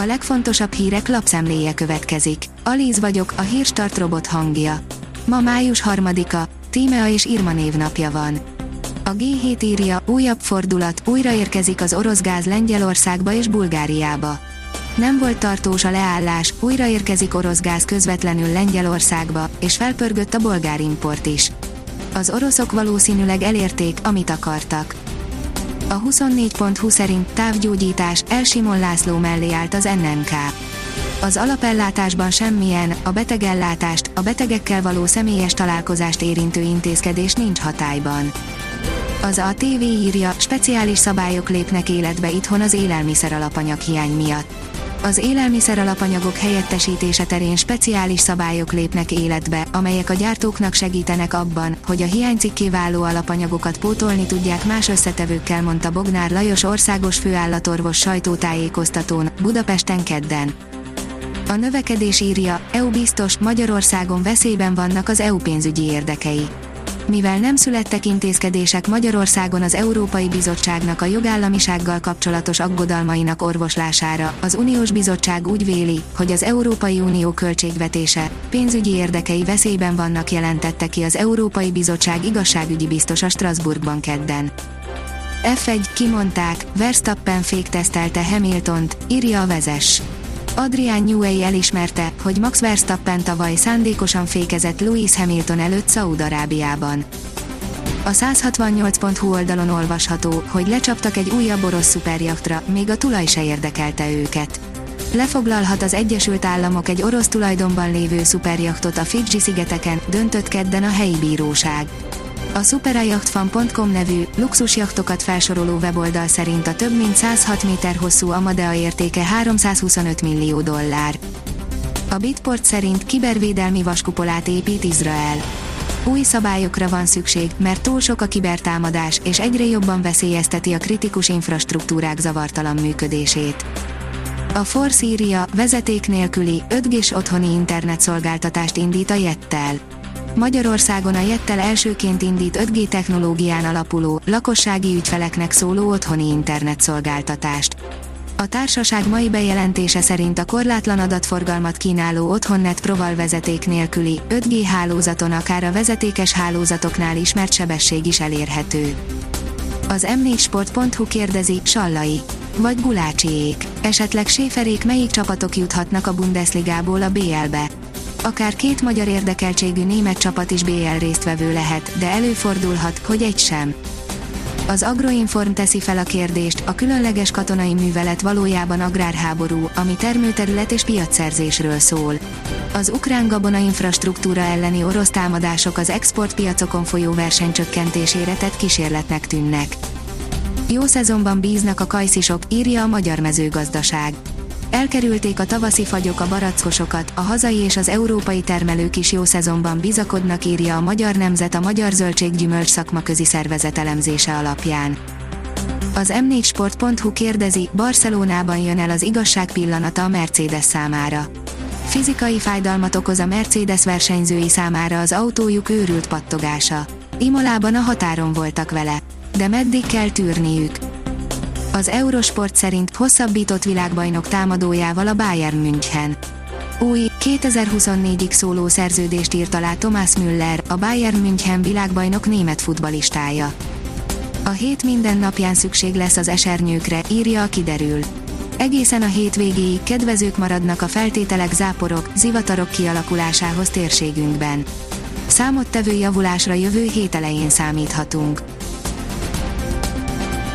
A legfontosabb hírek lapszemléje következik. Alíz vagyok, a hírstart robot hangja. Ma május harmadika, Tímea és Irma névnapja van. A G7 írja, újabb fordulat, újra érkezik az orosz gáz Lengyelországba és Bulgáriába. Nem volt tartós a leállás, újra érkezik orosz gáz közvetlenül Lengyelországba, és felpörgött a bolgár import is. Az oroszok valószínűleg elérték, amit akartak. A 24.20 szerint távgyógyítás, Elsimon László mellé állt az NNK. Az alapellátásban semmilyen, a betegellátást, a betegekkel való személyes találkozást érintő intézkedés nincs hatályban. Az a TV írja, speciális szabályok lépnek életbe itthon az élelmiszer alapanyag hiány miatt. Az élelmiszer alapanyagok helyettesítése terén speciális szabályok lépnek életbe, amelyek a gyártóknak segítenek abban, hogy a hiánycikké váló alapanyagokat pótolni tudják más összetevőkkel, mondta Bognár Lajos országos főállatorvos sajtótájékoztatón, Budapesten kedden. A növekedés írja, EU biztos, Magyarországon veszélyben vannak az EU pénzügyi érdekei mivel nem születtek intézkedések Magyarországon az Európai Bizottságnak a jogállamisággal kapcsolatos aggodalmainak orvoslására, az Uniós Bizottság úgy véli, hogy az Európai Unió költségvetése, pénzügyi érdekei veszélyben vannak jelentette ki az Európai Bizottság igazságügyi biztosa Strasbourgban kedden. F1 kimondták, Verstappen féktesztelte Hamiltont, írja a vezes. Adrian Newey elismerte, hogy Max Verstappen tavaly szándékosan fékezett Lewis Hamilton előtt Szaúd-Arábiában. A 168.hu oldalon olvasható, hogy lecsaptak egy újabb orosz szuperjaktra, még a tulaj se érdekelte őket. Lefoglalhat az Egyesült Államok egy orosz tulajdonban lévő szuperjaktot a Fidzsi szigeteken, döntött kedden a helyi bíróság. A superajachtfan.com nevű, luxusjachtokat felsoroló weboldal szerint a több mint 106 méter hosszú Amadea értéke 325 millió dollár. A Bitport szerint kibervédelmi vaskupolát épít Izrael. Új szabályokra van szükség, mert túl sok a kibertámadás, és egyre jobban veszélyezteti a kritikus infrastruktúrák zavartalan működését. A Force írja, vezeték nélküli, 5G-s otthoni internetszolgáltatást indít a Jettel. Magyarországon a Jettel elsőként indít 5G technológián alapuló, lakossági ügyfeleknek szóló otthoni internetszolgáltatást. A társaság mai bejelentése szerint a korlátlan adatforgalmat kínáló otthonnet proval vezeték nélküli 5G hálózaton akár a vezetékes hálózatoknál ismert sebesség is elérhető. Az m4sport.hu kérdezi, Sallai, vagy Gulácsiék, esetleg Séferék melyik csapatok juthatnak a Bundesligából a BL-be? Akár két magyar érdekeltségű német csapat is BL résztvevő lehet, de előfordulhat, hogy egy sem. Az Agroinform teszi fel a kérdést, a különleges katonai művelet valójában agrárháború, ami termőterület és piacszerzésről szól. Az ukrán gabona infrastruktúra elleni orosz támadások az exportpiacokon folyó verseny csökkentésére tett kísérletnek tűnnek. Jó szezonban bíznak a kajszisok, írja a Magyar Mezőgazdaság. Elkerülték a tavaszi fagyok a barackosokat, a hazai és az európai termelők is jó szezonban bizakodnak írja a Magyar Nemzet a Magyar Zöldséggyümölcs szakmaközi szervezet elemzése alapján. Az m4sport.hu kérdezi, Barcelonában jön el az igazság pillanata a Mercedes számára. Fizikai fájdalmat okoz a Mercedes versenyzői számára az autójuk őrült pattogása. Imolában a határon voltak vele. De meddig kell tűrniük? Az Eurosport szerint hosszabbított világbajnok támadójával a Bayern München. Új, 2024-ig szóló szerződést írt alá Thomas Müller, a Bayern München világbajnok német futbalistája. A hét minden napján szükség lesz az esernyőkre, írja a kiderül. Egészen a hétvégéig kedvezők maradnak a feltételek záporok, zivatarok kialakulásához térségünkben. Számottevő javulásra jövő hét elején számíthatunk.